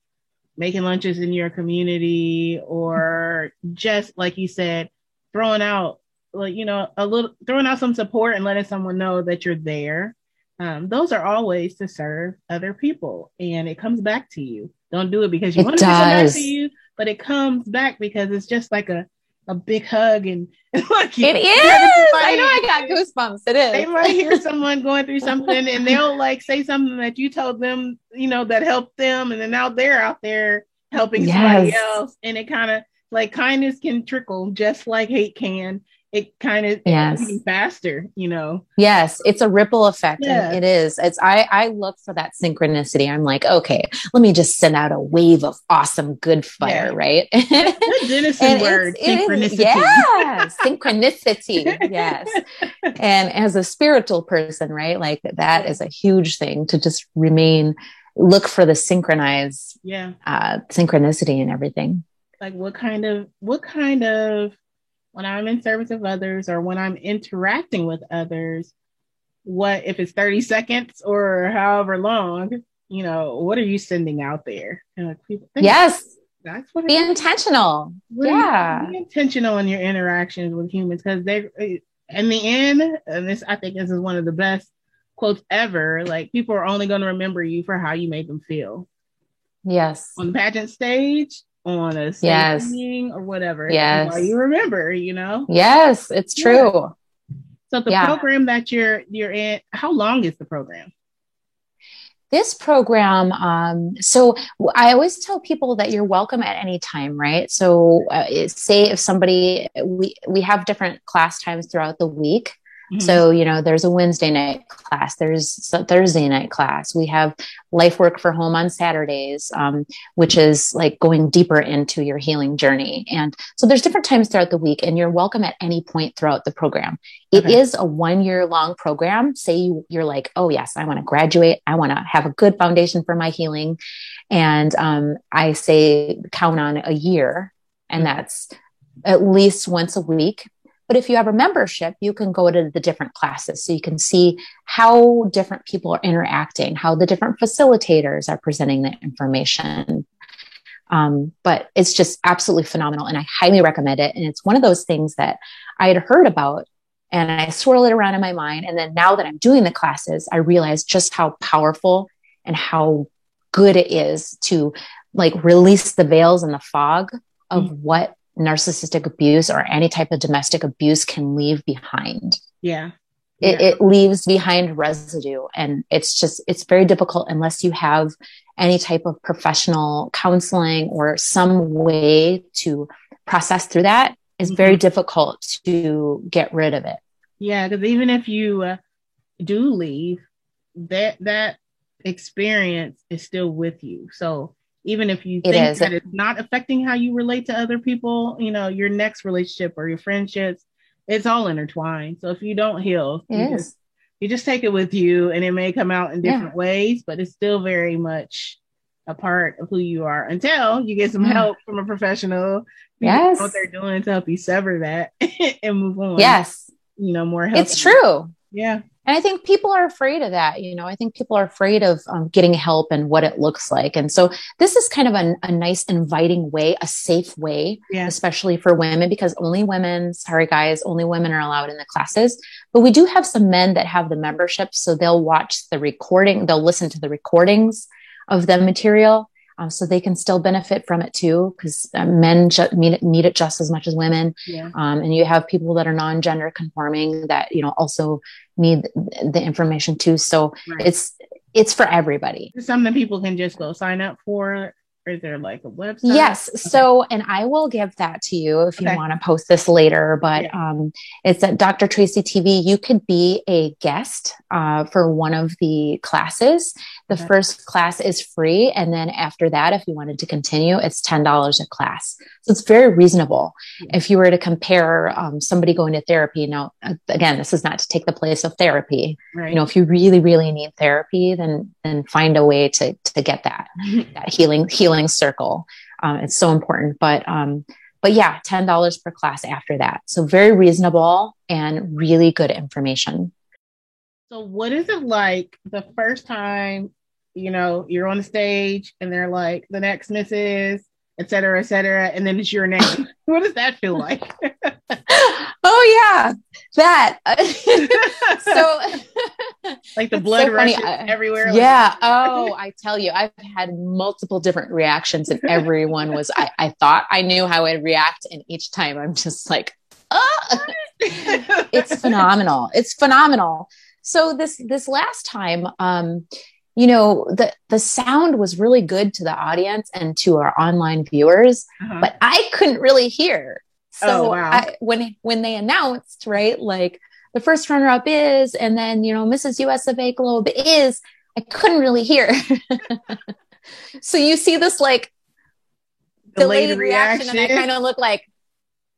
making lunches in your community or just like you said, throwing out like you know a little throwing out some support and letting someone know that you're there um, those are all ways to serve other people and it comes back to you don't do it because you It want to come back does. to you but it comes back because it's just like a a big hug and like It is. you have to I know. I got goosebumps. It they might hear someone going through something and they'll like say something that you told them, you know, that helped them, and then now they're out there helping somebody else, and it kind of like kindness can trickle just like hate can. It kind of Yes. faster, you know. Yes, it's a ripple effect. Yeah. It is. It's I I look for that synchronicity. I'm like, okay, let me just send out a wave of awesome good fire, Yeah. right? Good Denison word, it's- it is- synchronicity. yeah, synchronicity. Yes. And as a spiritual person, right? Like that is a huge thing to just remain, look for the synchronized yeah. uh, synchronicity and everything. Like what kind of what kind of when I'm in service of others or when I'm interacting with others, what if it's 30 seconds or however long, you know, what are you sending out there? And like Yes. that's what Be intentional. What are you- yeah. be intentional in your interactions with humans because they in the end, and this I think this is one of the best quotes ever. Like people are only going to remember you for how you made them feel Yes. on the pageant stage, on a Yes. meeting, or whatever. Yes. You remember, you know. Yes, it's Yeah. true. So the Yeah. program that you're you're in, how long is the program? this program um, so i always tell people that you're welcome at any time right so uh, say if somebody we we have different class times throughout the week Mhm. so you know there's a wednesday night class there's a thursday night class. We have life work for home on saturdays um, which is like going deeper into your healing journey. And so there's different times throughout the week and you're welcome at any point throughout the program. It is Okay. a one year long program. Say you, you're like oh yes i want to graduate. I want to have a good foundation for my healing. And um, i say count on a year and that's at least once a week but if you have a membership, you can go to the different classes so you can see how different people are interacting, how the different facilitators are presenting the information. Um, but it's just absolutely phenomenal and I highly recommend it. And it's one of those things that I had heard about and I swirl it around in my mind. And then now that I'm doing the classes, I realize just how powerful and how good it is to like release the veils and the fog of what narcissistic abuse or any type of domestic abuse can leave behind. Yeah. It, Yeah. it leaves behind residue. And it's just, it's very difficult unless you have any type of professional counseling or some way to process through that. It's very difficult to get rid of it. Yeah, because even if you uh, do leave, that that experience is still with you. So even if you think that it's not affecting how you relate to other people, you know, your next relationship or your friendships, it's all intertwined. So if you don't heal, It you is. just, you just take it with you, and it may come out in Yeah. different ways, but it's still very much a part of who you are until you get some mm. help from a professional. Yes. what they're doing to help you sever that and move on. Yes, you know, more help. it's true. Yeah. And I think people are afraid of that. You know, I think people are afraid of um, getting help and what it looks like. And so this is kind of a, a nice, inviting way, a safe way, Yeah. especially for women, because only women, sorry guys, only women are allowed in the classes. But we do have some men that have the membership. So they'll watch the recording, they'll listen to the recordings of the material. Um, so they can still benefit from it too, because uh, men ju- need it, need it just as much as women. Yeah. Um, and you have people that are non-gender conforming that you know also need the information too. So Right. it's it's for everybody. Something people can just go sign up for? Or is there like a website? Yes. So, and I will give that to you if you want to post this later, but Yeah. um, it's at Dr. Tracy TV. You could be a guest uh, for one of the classes. The first class is free. And then after that, if you wanted to continue, it's $10 a class. So it's very reasonable. Yeah. If you were to compare um, somebody going to therapy, now, again, this is not to take the place of therapy. Right. You know, if you really, really need therapy, then, then find a way to, to get that that healing healing circle. Um, it's so important. But um, but yeah, ten dollars per class after that. So very reasonable and really good information. so what is it like the first time you know, you're on the stage and they're like, the next Mrs. et cetera, et cetera, and then it's your name. what does that feel like? oh yeah, that. so like the blood so rush funny. I- everywhere. yeah. Oh, I tell you, I've had multiple different reactions, and everyone was. I, I thought I knew how I'd react, and each time I'm just like, ah. it's phenomenal. It's phenomenal. So this this last time, um, you know, the the sound was really good to the audience and to our online viewers, Uh-huh. but I couldn't really hear. So Oh, wow. I, when when they announced, right, like the first runner up is, and then you know, Mrs. US of A Globe is, I couldn't really hear. so you see this like Delayed delayed reaction, and I kind of look like,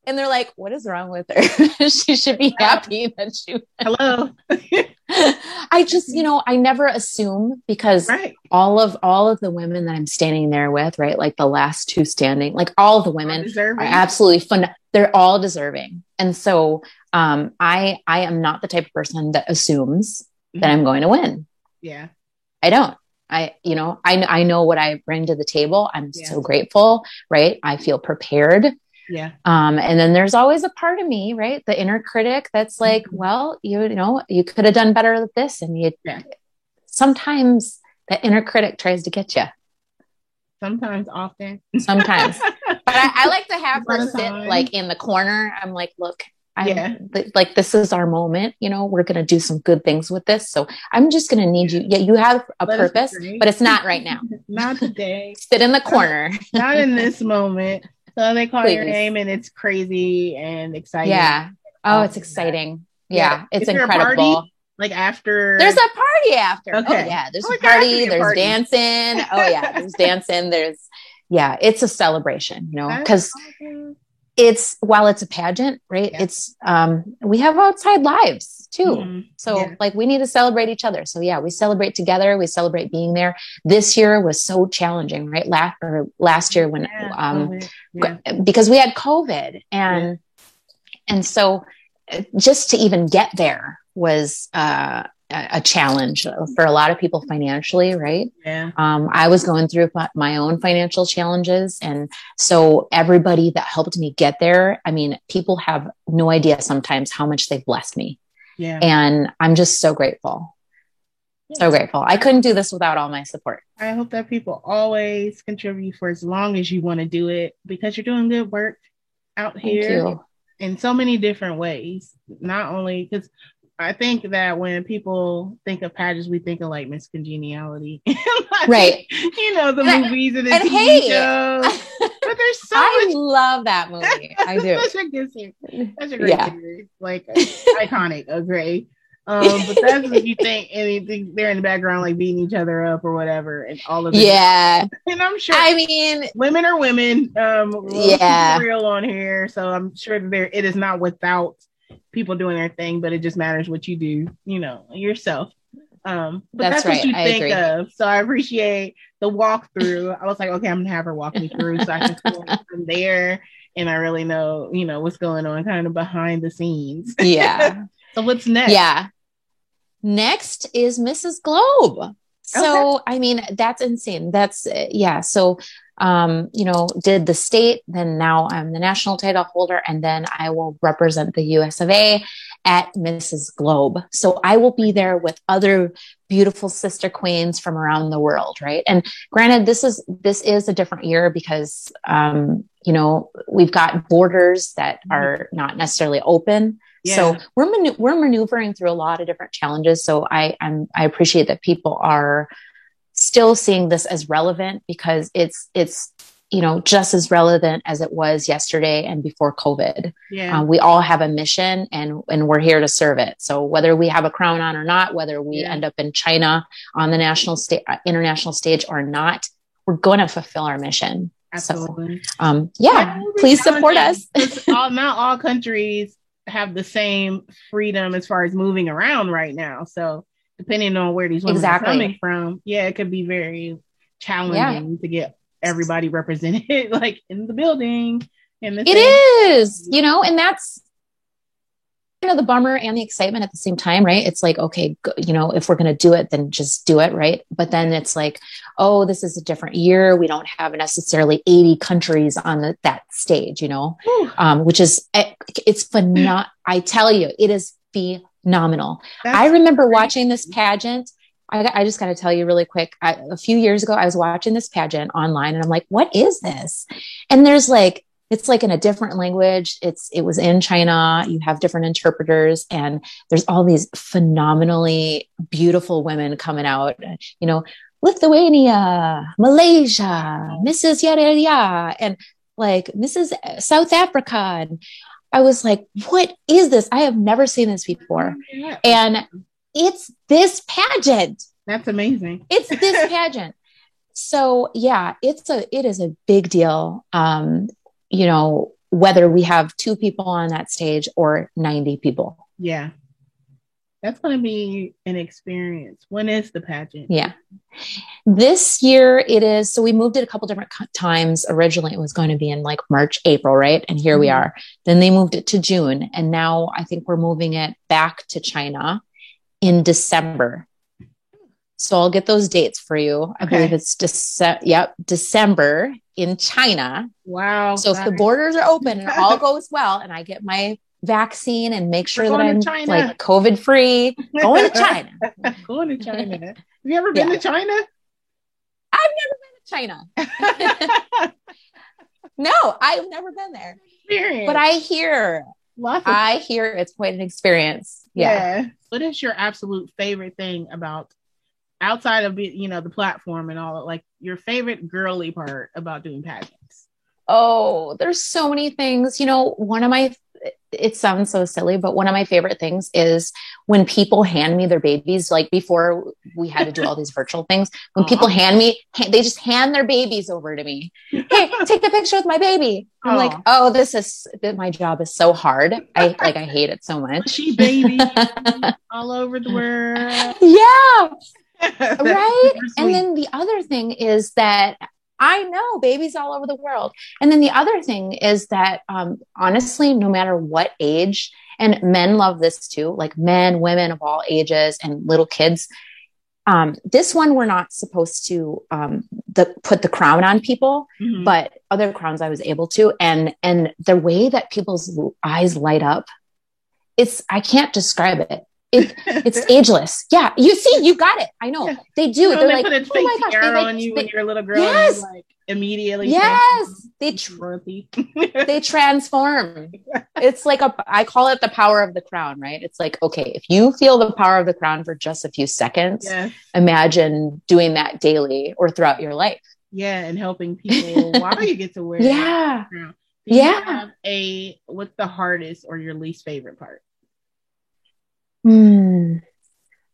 and they're like, "What is wrong with her? she should be happy that she." Hello. I just, you know, I never assume because right. all of all of the women that I'm standing there with, right, like the last two standing, like all the women are absolutely fun. They're all deserving, and so um, I I am not the type of person that assumes that I'm going to win. yeah. I don't. I, you know, I, I know what I bring to the table. I'm Yeah. so grateful, right? I feel prepared. Yeah. Um, and then there's always a part of me, right? The inner critic that's like, Mhm. well, you, you know, you could have done better with this. And you, Yeah. sometimes that inner critic tries to get you Sometimes, often. sometimes, but I, I like to have her sit like in the corner. I'm like, look, I, Yeah. like this is our moment. You know, we're going to do some good things with this. So I'm just going to need you. Yeah. You have a Let purpose, but it's not right now. Not today. Sit in the corner. Not in this moment. So they call your name and it's crazy and exciting. Yeah. Oh, it's exciting. Yeah. Yeah. It's Is incredible. party? Like after There's a party after. Okay. Oh yeah. There's Oh, a there has to party. There's party. dancing. Oh yeah. There's dancing. There's yeah. It's a celebration, you know, because awesome. it's while it's a pageant, right? Yeah. It's um we have outside lives too. Mhm. So Yeah. like we need to celebrate each other. So yeah, we celebrate together. We celebrate being there. This year was so challenging, right? Last or last year when Yeah. um yeah. because we had COVID and and so uh, just to even get there was uh, a challenge for a lot of people financially, right? Yeah. Um, I was going through my- my own financial challenges, and so everybody that helped me get there. I mean, people have no idea sometimes how much they've blessed me, Yeah. and I'm just so grateful, so grateful. I couldn't do this without all my support. I hope that people always contribute for as long as you want to do it because you're doing good work out Thank here you. in so many different ways. Not only because I think that when people think of pageants, we think of like Miss Congeniality, Like, Right. You know the And movies and the and TV hey, shows, but there's so I much. love that movie. I do. Such a good series. Such a great Yeah. series. Like iconic, okay. Um, but that's what you think anything they're in the background like beating each other up or whatever and all of it. Yeah. And I'm sure I mean, women are women. Um we'll Yeah. real on here. So I'm sure that there it is not without people doing their thing, but it just matters what you do, you know, yourself. Um but That's that's, what you I think agree. of. So I appreciate the walkthrough. I was like, okay, I'm gonna have her walk me through so I can it from there and I really know, you know, what's going on kind of behind the scenes. yeah. So what's next? Yeah. Next is Mrs. Globe. So, I mean, that's insane. That's, yeah. So, um, you know, did the state, then now I'm the national title holder, and then I will represent the US of A at Mrs. Globe. So I will be there with other beautiful sister queens from around the world, right? And granted, this is this is a different year because um, you know, we've got borders that are not necessarily open. So we're manu- we're maneuvering through a lot of different challenges. So I I'm, I appreciate that people are still seeing this as relevant because it's it's you know just as relevant as it was yesterday and before COVID. Yeah. Um, we all have a mission and and we're here to serve it. So whether we have a crown on or not, whether we Yeah. end up in China on the national stage, international stage or not, we're going to fulfill our mission. Absolutely. Um, yeah, Well, please support us. all, not all countries have the same freedom as far as moving around right now. So depending on where these women Exactly. are coming from, yeah, it could be very challenging to get everybody represented like in the building. In the It is, you know, and that's kind of the bummer and the excitement at the same time, right? It's like, okay, you know, if we're going to do it, then just do it, right? But then it's like, oh, this is a different year. We don't have necessarily 80 countries on the, that stage, you know, um, which is, eh, it's phenomenal. I tell you, it is phenomenal. That's I remember crazy. watching this pageant. I, I just got to tell you really quick. I, a few years ago, I was watching this pageant online and I'm like, what is this? And there's like, it's like in a different language. It's it was in China. You have different interpreters, and there's all these phenomenally beautiful women coming out. You know, Lithuania, Malaysia, Mrs. Yada Yada, and like Mrs. South Africa. And I was like, what is this? I have never seen this before. Yeah. And it's this pageant. That's amazing. It's this pageant. so yeah, it's a it is a big deal. Um, you know, whether we have two people on that stage or 90 people. Yeah. That's going to be an experience. When is the pageant? Yeah. This year it is. So we moved it a couple different times. Originally it was going to be in like March, April, right? And here mm-hmm. we are. Then they moved it to June. And now I think we're moving it back to China in December. So I'll get those dates for you. I okay. believe it's December. Yep, December in China. Wow. So if the borders are open and all goes well, and I get my vaccine and make sure that I'm like COVID free, going to China. going to China. Have you ever been yeah. to China? I've never been to China. no, I've never been there. Experience. But I hear Lots of- I hear it's quite an experience. Yeah. yeah. What is your absolute favorite thing about outside of you know the platform and all like your favorite girly part about doing pageants oh there's so many things you know one of my it sounds so silly but one of my favorite things is when people hand me their babies like before we had to do all these virtual things when Aww. people hand me they just hand their babies over to me. Hey take a picture with my baby. I'm Aww. like oh this is my job is so hard. I like i hate it so much. She baby all over the world. Yeah. Right? And then the other thing is that I know babies all over the world. And then the other thing is that um, honestly, no matter what age, and men love this too, like men, women of all ages, and little kids. Um, this one we're not supposed to um, the, put the crown on people, mm-hmm. but other crowns I was able to, and and the way that people's eyes light up, it's I can't describe it. It, it's ageless. Yeah, you see, you got it. I know yeah. they do. You know, They're they like, put a oh my gosh, like, on you they, when you're a little girl. Yes, like immediately. Yes, they tr- they transform. It's like a. I call it the power of the crown. Right? It's like okay, if you feel the power of the crown for just a few seconds, imagine doing that daily or throughout your life. Yeah, and helping people while you get to wear. Yeah. yeah. a what's the hardest or your least favorite part? Hmm.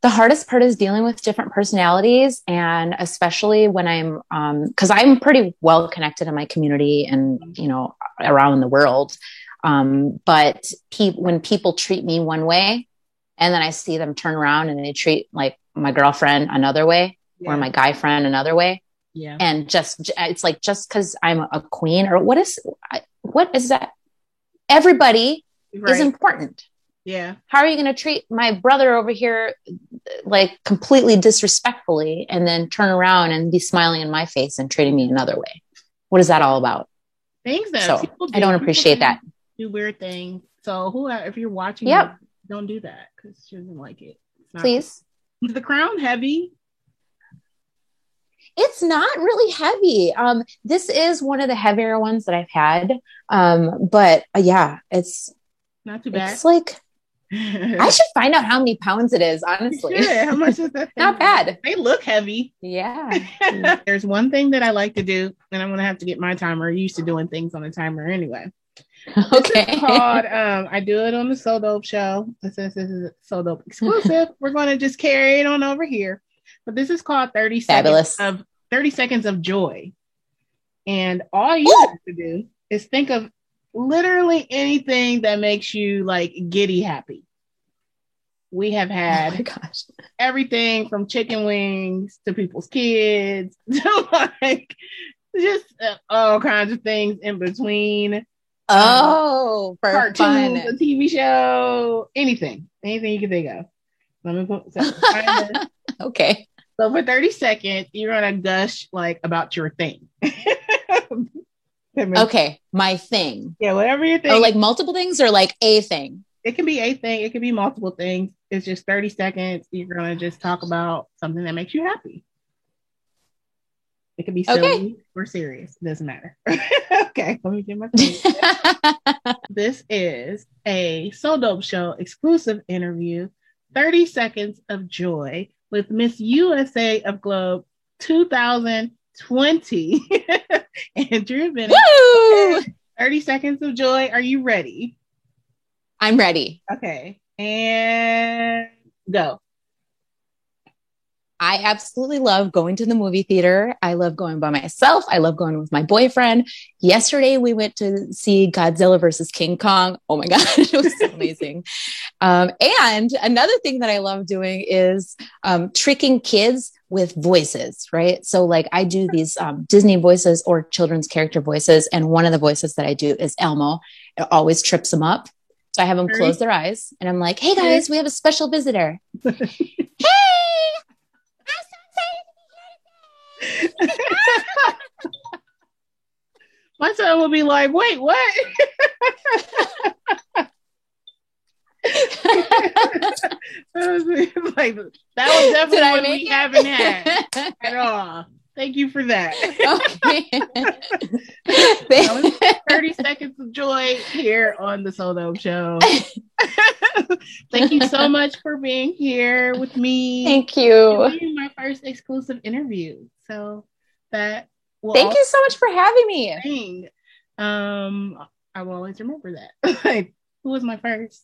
The hardest part is dealing with different personalities, and especially when I'm, because um, I'm pretty well connected in my community and you know around the world. Um, but pe- when people treat me one way, and then I see them turn around and they treat like my girlfriend another way, yeah. or my guy friend another way, yeah, and just it's like just because I'm a queen or what is what is that? Everybody right. is important yeah. How are you going to treat my brother over here like completely disrespectfully and then turn around and be smiling in my face and treating me another way? What is that all about? Things that so, do. I don't appreciate that. Do weird things. So who if you're watching yep. don't do that because she doesn't like it. Please. Is the crown heavy? It's not really heavy. Um, this is one of the heavier ones that I've had. Um, but uh, yeah, it's not too bad. It's like I should find out how many pounds it is, honestly. How much is that? Not bad. They look heavy. Yeah. There's one thing that I like to do, and I'm gonna have to get my timer. used to doing things on a timer anyway. Okay. called um, I do it on the So Dope show. Is, this is So Dope exclusive. We're gonna just carry it on over here. But this is called 30 Fabulous. seconds of 30 seconds of joy. And all you Ooh! have to do is think of literally anything that makes you like giddy happy. We have had oh everything from chicken wings to people's kids to like just uh, all kinds of things in between. Oh, for cartoons, fun. a TV show, anything, anything you can think of. Let me put so, Okay. so for 30 seconds, you're gonna gush like about your thing. Okay. My thing. Yeah, whatever your thing. Oh, like multiple things or like a thing? it can be a thing, it can be multiple things. It's just 30 seconds. You're gonna just talk about something that makes you happy. It could be silly Okay. or serious. It doesn't matter. okay, let me get my thing. This is a So Dope Show exclusive interview 30 Seconds of Joy with Miss USA of Globe 2020. Andrea Bennett. Woo! 30 Seconds of Joy. Are you ready? I'm ready. Okay. And go. I absolutely love going to the movie theater. I love going by myself. I love going with my boyfriend. Yesterday we went to see Godzilla versus King Kong. Oh my God, it was so amazing. Um, and another thing that I love doing is um, tricking kids with voices, right? So, like, I do these um, Disney voices or children's character voices. And one of the voices that I do is Elmo. It always trips them up. So I have them close their eyes and I'm like, hey guys, we have a special visitor. hey! My son will be like, wait, what? like that was definitely what we it? haven't had at all. Thank you for that. okay. 30 seconds of joy here on the So Dope Show. Thank you so much for being here with me. Thank you. my first exclusive interview. So that will Thank you so much for having me. thing. Um, I will always remember that. Like, who was my first?